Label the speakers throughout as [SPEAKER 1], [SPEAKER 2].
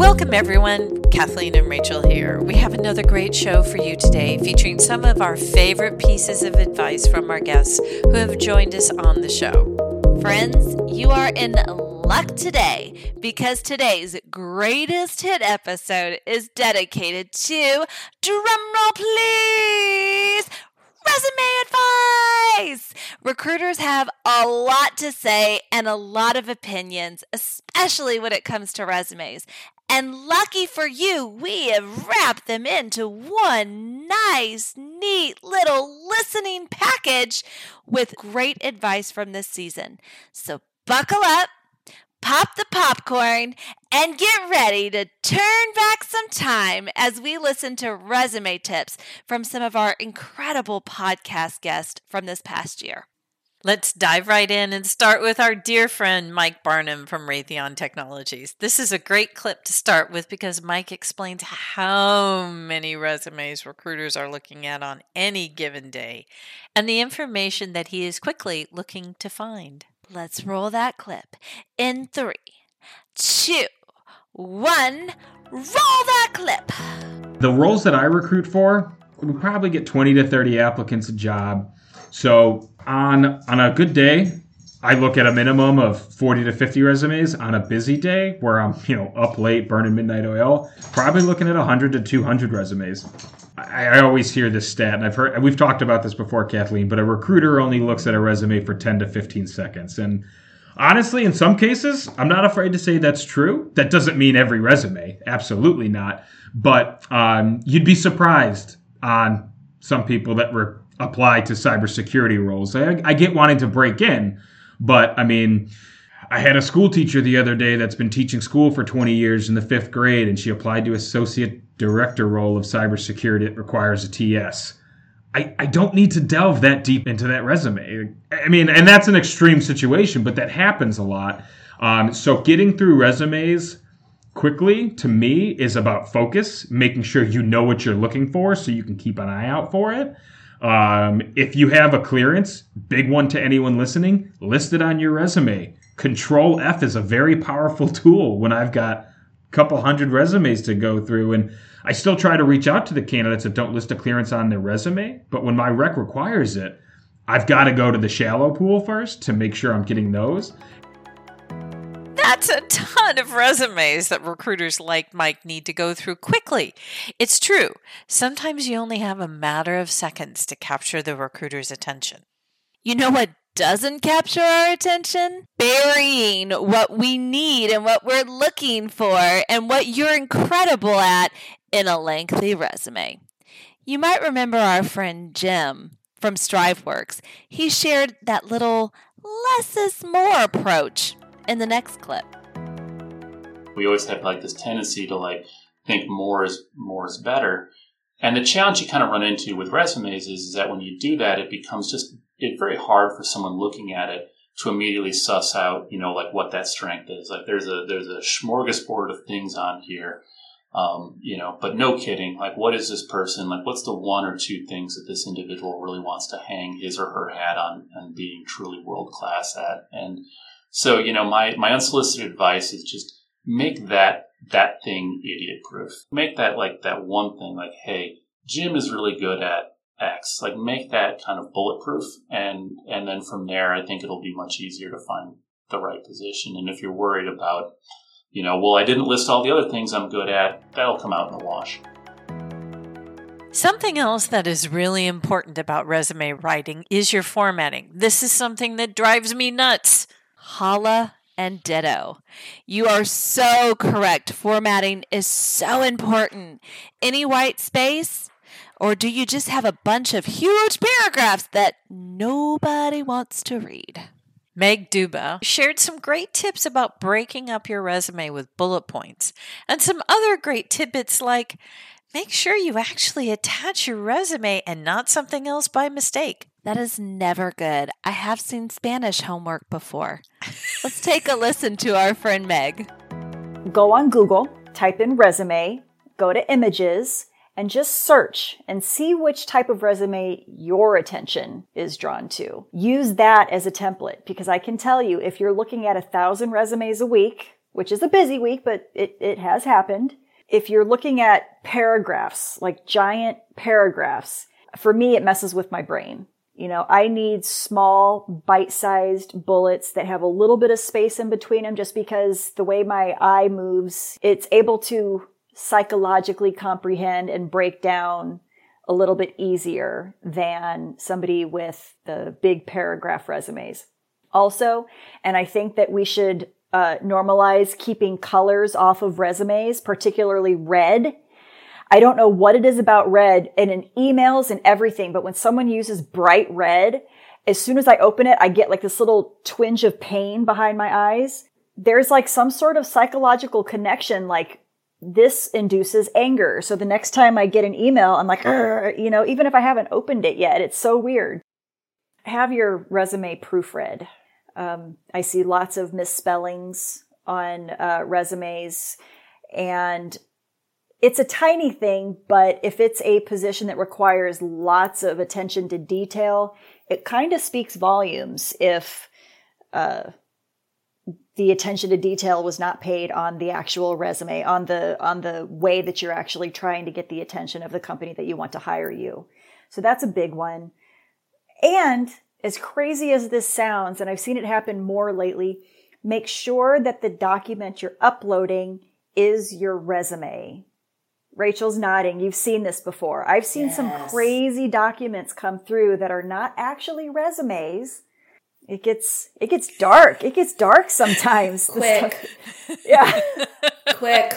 [SPEAKER 1] Welcome, everyone. Kathleen and Rachel here. We have another great show for you today featuring some of our favorite pieces of advice from our guests who have joined us on the show.
[SPEAKER 2] Friends, you are in luck today because today's greatest hit episode is dedicated to, drumroll please, resume advice. Recruiters have a lot to say and a lot of opinions, especially when it comes to resumes. And lucky for you, we have wrapped them into one nice, neat little listening package with great advice from this season. So buckle up pop the popcorn, and get ready to turn back some time as we listen to resume tips from some of our incredible podcast guests from this past year.
[SPEAKER 1] Let's dive right in and start with our dear friend Mike Barnum from Raytheon Technologies. This is a great clip to start with because Mike explains how many resumes recruiters are looking at on any given day and the information that he is quickly looking to find.
[SPEAKER 2] Let's roll that clip in three, two, one. Roll that clip.
[SPEAKER 3] The roles that I recruit for, we probably get 20 to 30 applicants a job. So on on a good day, I look at a minimum of 40 to 50 resumes on a busy day where I'm, you know, up late burning midnight oil, probably looking at 100 to 200 resumes. I, I, always hear this stat, and I've heard we've talked about this before, Kathleen. But a recruiter only looks at a resume for 10 to 15 seconds, and honestly, in some cases, I'm not afraid to say that's true. That doesn't mean every resume, absolutely not. But um, you'd be surprised on some people that re- apply to cybersecurity roles. I, I get wanting to break in, but I mean. I had a school teacher the other day that's been teaching school for 20 years in the fifth grade, and she applied to associate director role of cybersecurity it requires a TS. I, I don't need to delve that deep into that resume. I mean, and that's an extreme situation, but that happens a lot. Um, so getting through resumes quickly to me is about focus, making sure you know what you're looking for so you can keep an eye out for it. Um, if you have a clearance, big one to anyone listening, list it on your resume. Control F is a very powerful tool when I've got a couple hundred resumes to go through. And I still try to reach out to the candidates that don't list a clearance on their resume, but when my rec requires it, I've got to go to the shallow pool first to make sure I'm getting those.
[SPEAKER 1] That's a ton of resumes that recruiters like Mike need to go through quickly. It's true. Sometimes you only have a matter of seconds to capture the recruiter's attention.
[SPEAKER 2] You know what doesn't capture our attention? Burying what we need and what we're looking for and what you're incredible at in a lengthy resume. You might remember our friend Jim from StriveWorks. He shared that little less is more approach in the next clip.
[SPEAKER 4] We always have like this tendency to like think more is more is better. And the challenge you kind of run into with resumes is, is that when you do that, it becomes just it's very hard for someone looking at it to immediately suss out, you know, like what that strength is. Like there's a there's a smorgasbord of things on here um, you know, but no kidding. Like, what is this person? Like, what's the one or two things that this individual really wants to hang his or her hat on and being truly world class at? And so, you know, my, my unsolicited advice is just make that, that thing idiot proof. Make that like that one thing, like, hey, Jim is really good at X. Like, make that kind of bulletproof. And, and then from there, I think it'll be much easier to find the right position. And if you're worried about, you know, well, I didn't list all the other things I'm good at, that'll come out in the wash.
[SPEAKER 1] Something else that is really important about resume writing is your formatting. This is something that drives me nuts.
[SPEAKER 2] Holla and ditto. You are so correct. Formatting is so important. Any white space? Or do you just have a bunch of huge paragraphs that nobody wants to read?
[SPEAKER 1] Meg Duba shared some great tips about breaking up your resume with bullet points and some other great tidbits like make sure you actually attach your resume and not something else by mistake.
[SPEAKER 2] That is never good. I have seen Spanish homework before. Let's take a listen to our friend Meg.
[SPEAKER 5] Go on Google, type in resume, go to images, and just search and see which type of resume your attention is drawn to. Use that as a template because I can tell you if you're looking at a thousand resumes a week, which is a busy week, but it, it has happened. If you're looking at paragraphs, like giant paragraphs, for me, it messes with my brain. You know, I need small, bite sized bullets that have a little bit of space in between them just because the way my eye moves, it's able to psychologically comprehend and break down a little bit easier than somebody with the big paragraph resumes. Also, and I think that we should uh, normalize keeping colors off of resumes, particularly red. I don't know what it is about red and in emails and everything, but when someone uses bright red, as soon as I open it, I get like this little twinge of pain behind my eyes. There's like some sort of psychological connection, like this induces anger. So the next time I get an email, I'm like, you know, even if I haven't opened it yet, it's so weird. Have your resume proofread. Um, I see lots of misspellings on uh, resumes, and it's a tiny thing, but if it's a position that requires lots of attention to detail, it kind of speaks volumes if uh, the attention to detail was not paid on the actual resume, on the on the way that you're actually trying to get the attention of the company that you want to hire you. So that's a big one. And as crazy as this sounds, and I've seen it happen more lately, make sure that the document you're uploading is your resume. Rachel's nodding. You've seen this before. I've seen yes. some crazy documents come through that are not actually resumes. It gets it gets dark. It gets dark sometimes.
[SPEAKER 2] Quick.
[SPEAKER 5] yeah.
[SPEAKER 2] Quick.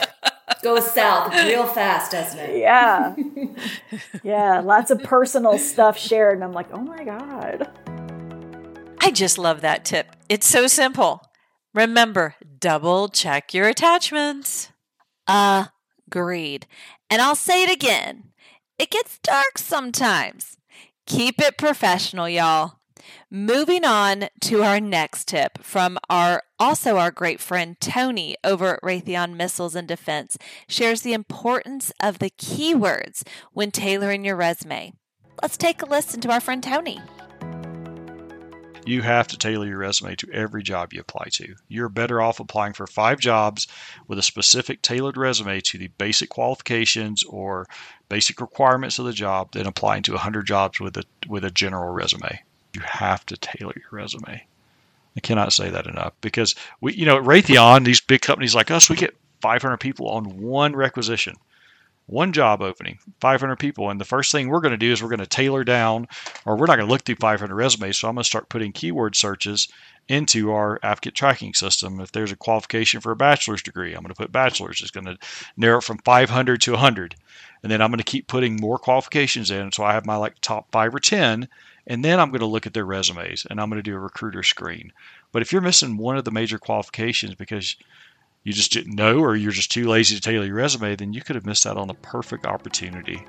[SPEAKER 2] Goes south real fast, doesn't it?
[SPEAKER 5] Yeah. Yeah. Lots of personal stuff shared. And I'm like, oh my God.
[SPEAKER 1] I just love that tip. It's so simple. Remember, double check your attachments.
[SPEAKER 2] Uh, Agreed. And I'll say it again. It gets dark sometimes. Keep it professional, y'all. Moving on to our next tip from our also our great friend Tony over at Raytheon Missiles and Defense shares the importance of the keywords when tailoring your resume. Let's take a listen to our friend Tony.
[SPEAKER 6] You have to tailor your resume to every job you apply to. You're better off applying for five jobs with a specific tailored resume to the basic qualifications or basic requirements of the job than applying to 100 jobs with a with a general resume. You have to tailor your resume. I cannot say that enough because we, you know, at Raytheon, these big companies like us, we get 500 people on one requisition one job opening, 500 people. And the first thing we're going to do is we're going to tailor down, or we're not going to look through 500 resumes. So I'm going to start putting keyword searches into our applicant tracking system. If there's a qualification for a bachelor's degree, I'm going to put bachelor's. It's going to narrow it from 500 to 100. And then I'm going to keep putting more qualifications in. So I have my like top five or 10. And then I'm going to look at their resumes and I'm going to do a recruiter screen. But if you're missing one of the major qualifications because you just didn't know or you're just too lazy to tailor your resume, then you could have missed out on the perfect opportunity.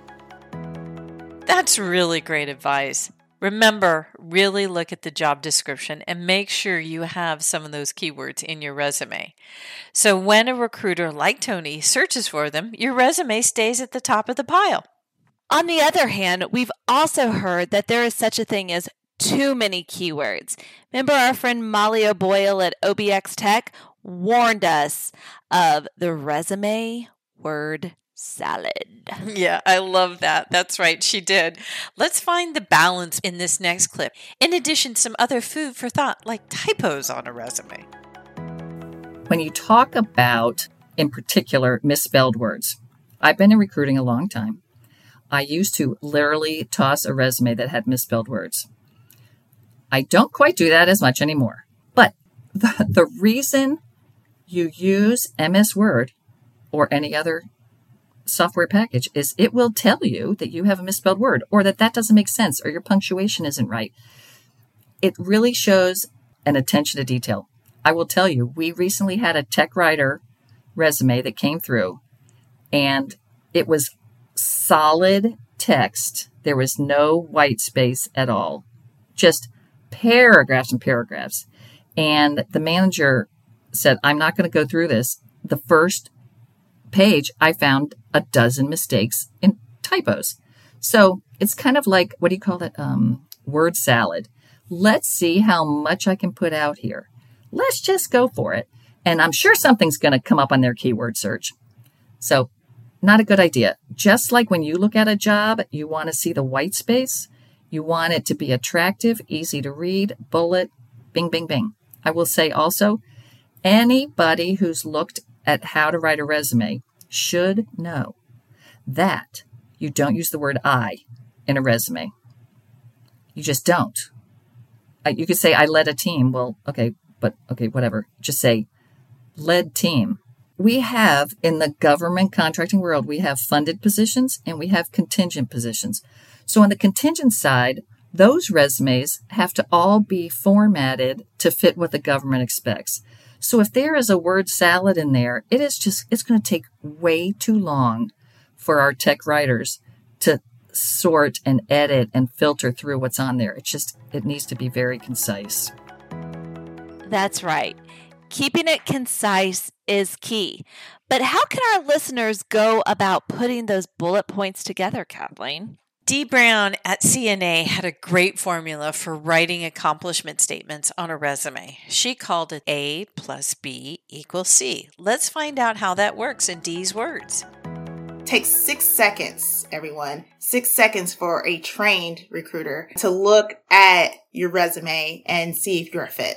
[SPEAKER 1] That's really great advice. Remember, really look at the job description and make sure you have some of those keywords in your resume. So when a recruiter like Tony searches for them, your resume stays at the top of the pile.
[SPEAKER 2] On the other hand, we've also heard that there is such a thing as too many keywords. Remember our friend Molly O'Boyle at OBXtek? Warned us of the resume word salad.
[SPEAKER 1] Yeah, I love that. That's right, she did. Let's find the balance in this next clip. In addition, some other food for thought, like typos on a resume.
[SPEAKER 7] When you talk about, in particular, misspelled words, I've been in recruiting a long time. I used to literally toss a resume that had misspelled words. I don't quite do that as much anymore. But the, the reason you use MS Word or any other software package is it will tell you that you have a misspelled word or that that doesn't make sense or your punctuation isn't right. It really shows an attention to detail. I will tell you, we recently had a tech writer resume that came through and it was solid text. There was no white space at all, just paragraphs and paragraphs. And the manager said, I'm not going to go through this. The first page, I found a dozen mistakes in typos. So it's kind of like, what do you call it? Um, word salad. Let's see how much I can put out here. Let's just go for it. And I'm sure something's going to come up on their keyword search. So, not a good idea. Just like when you look at a job, you want to see the white space. You want it to be attractive, easy to read, bullet, bing, bing, bing. I will say also, anybody who's looked at how to write a resume should know that you don't use the word I in a resume. You just don't. You could say, I led a team. Well, okay, but okay, whatever. Just say, led team. We have in the government contracting world, we have funded positions and we have contingent positions. So on the contingent side, those resumes have to all be formatted to fit what the government expects. So if there is a word salad in there, it is just, it's going to take way too long for our tech writers to sort and edit and filter through what's on there. It's just, it needs to be very concise.
[SPEAKER 2] That's right. Keeping it concise is key. But how can our listeners go about putting those bullet points together, Kathleen?
[SPEAKER 1] Dee Brown at CNA had a great formula for writing accomplishment statements on a resume. She called it A plus B equals C. Let's find out how that works in Dee's words.
[SPEAKER 8] Takes six seconds, everyone. Six seconds for a trained recruiter to look at your resume and see if you're a fit.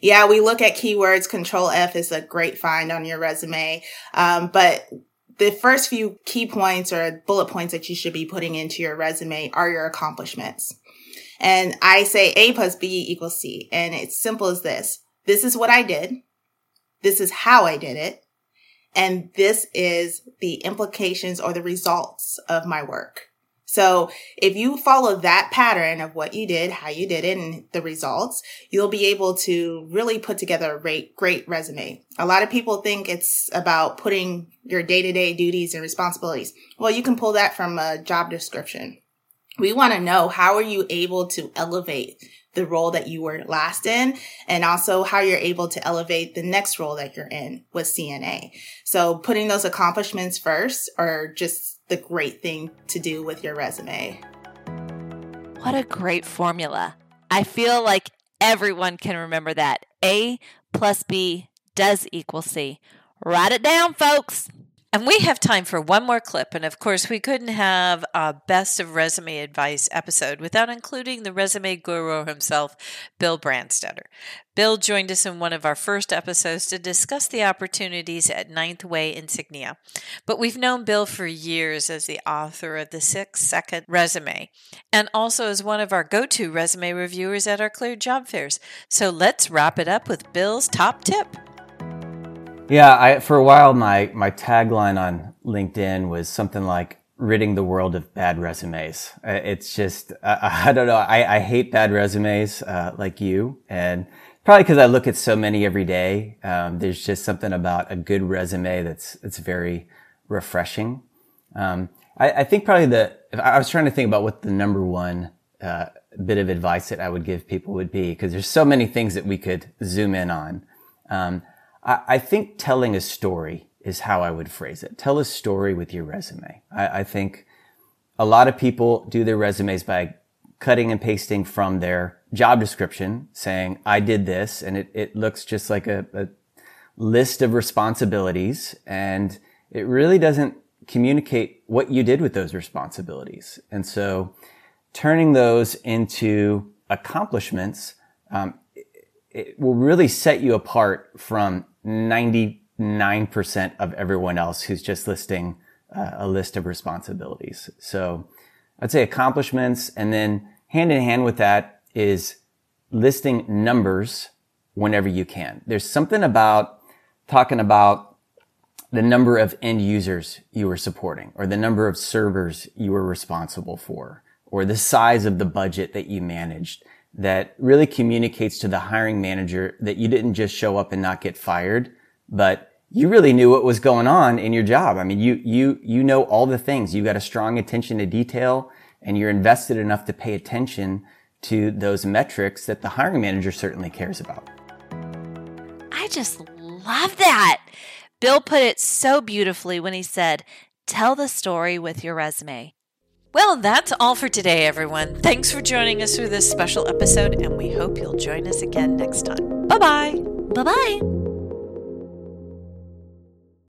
[SPEAKER 8] Yeah, we look at keywords. Control F is a great find on your resume. Um, but the first few key points or bullet points that you should be putting into your resume are your accomplishments. And I say A plus B equals C. And it's simple as this. This is what I did. This is how I did it. And this is the implications or the results of my work. So if you follow that pattern of what you did, how you did it, and the results, you'll be able to really put together a great, great resume. A lot of people think it's about putting your day to day duties and responsibilities. Well, you can pull that from a job description. We want to know how are you able to elevate the role that you were last in and also how you're able to elevate the next role that you're in with CNA. So putting those accomplishments first are just the great thing to do with your resume.
[SPEAKER 2] What a great formula. I feel like everyone can remember that. A plus B does equal C. Write it down, folks.
[SPEAKER 1] And we have time for one more clip. And of course, we couldn't have a best of resume advice episode without including the resume guru himself, Bill Brandstetter. Bill joined us in one of our first episodes to discuss the opportunities at Ninth Way Insignia. But we've known Bill for years as the author of the Six Second Resume and also as one of our go to resume reviewers at our cleared job fairs. So let's wrap it up with Bill's top tip.
[SPEAKER 9] Yeah, I, for a while, my, my tagline on LinkedIn was something like ridding the world of bad resumes. Uh, it's just, I, I don't know. I, I hate bad resumes, uh, like you. And probably because I look at so many every day. Um, there's just something about a good resume that's, that's very refreshing. Um, I, I, think probably the, I was trying to think about what the number one, uh, bit of advice that I would give people would be, because there's so many things that we could zoom in on. Um, I, think telling a story is how I would phrase it. Tell a story with your resume. I, I think a lot of people do their resumes by cutting and pasting from their job description saying, I did this. And it, it looks just like a, a list of responsibilities. And it really doesn't communicate what you did with those responsibilities. And so turning those into accomplishments, um, it will really set you apart from 99% of everyone else who's just listing uh, a list of responsibilities. So I'd say accomplishments and then hand in hand with that is listing numbers whenever you can. There's something about talking about the number of end users you were supporting or the number of servers you were responsible for or the size of the budget that you managed that really communicates to the hiring manager that you didn't just show up and not get fired, but you really knew what was going on in your job. I mean, you, you, you know all the things. You got a strong attention to detail and you're invested enough to pay attention to those metrics that the hiring manager certainly cares about.
[SPEAKER 2] I just love that. Bill put it so beautifully when he said, Tell the story with your resume.
[SPEAKER 1] Well, that's all for today, everyone. Thanks for joining us for this special episode, and we hope you'll join us again next time. Bye bye.
[SPEAKER 2] Bye bye.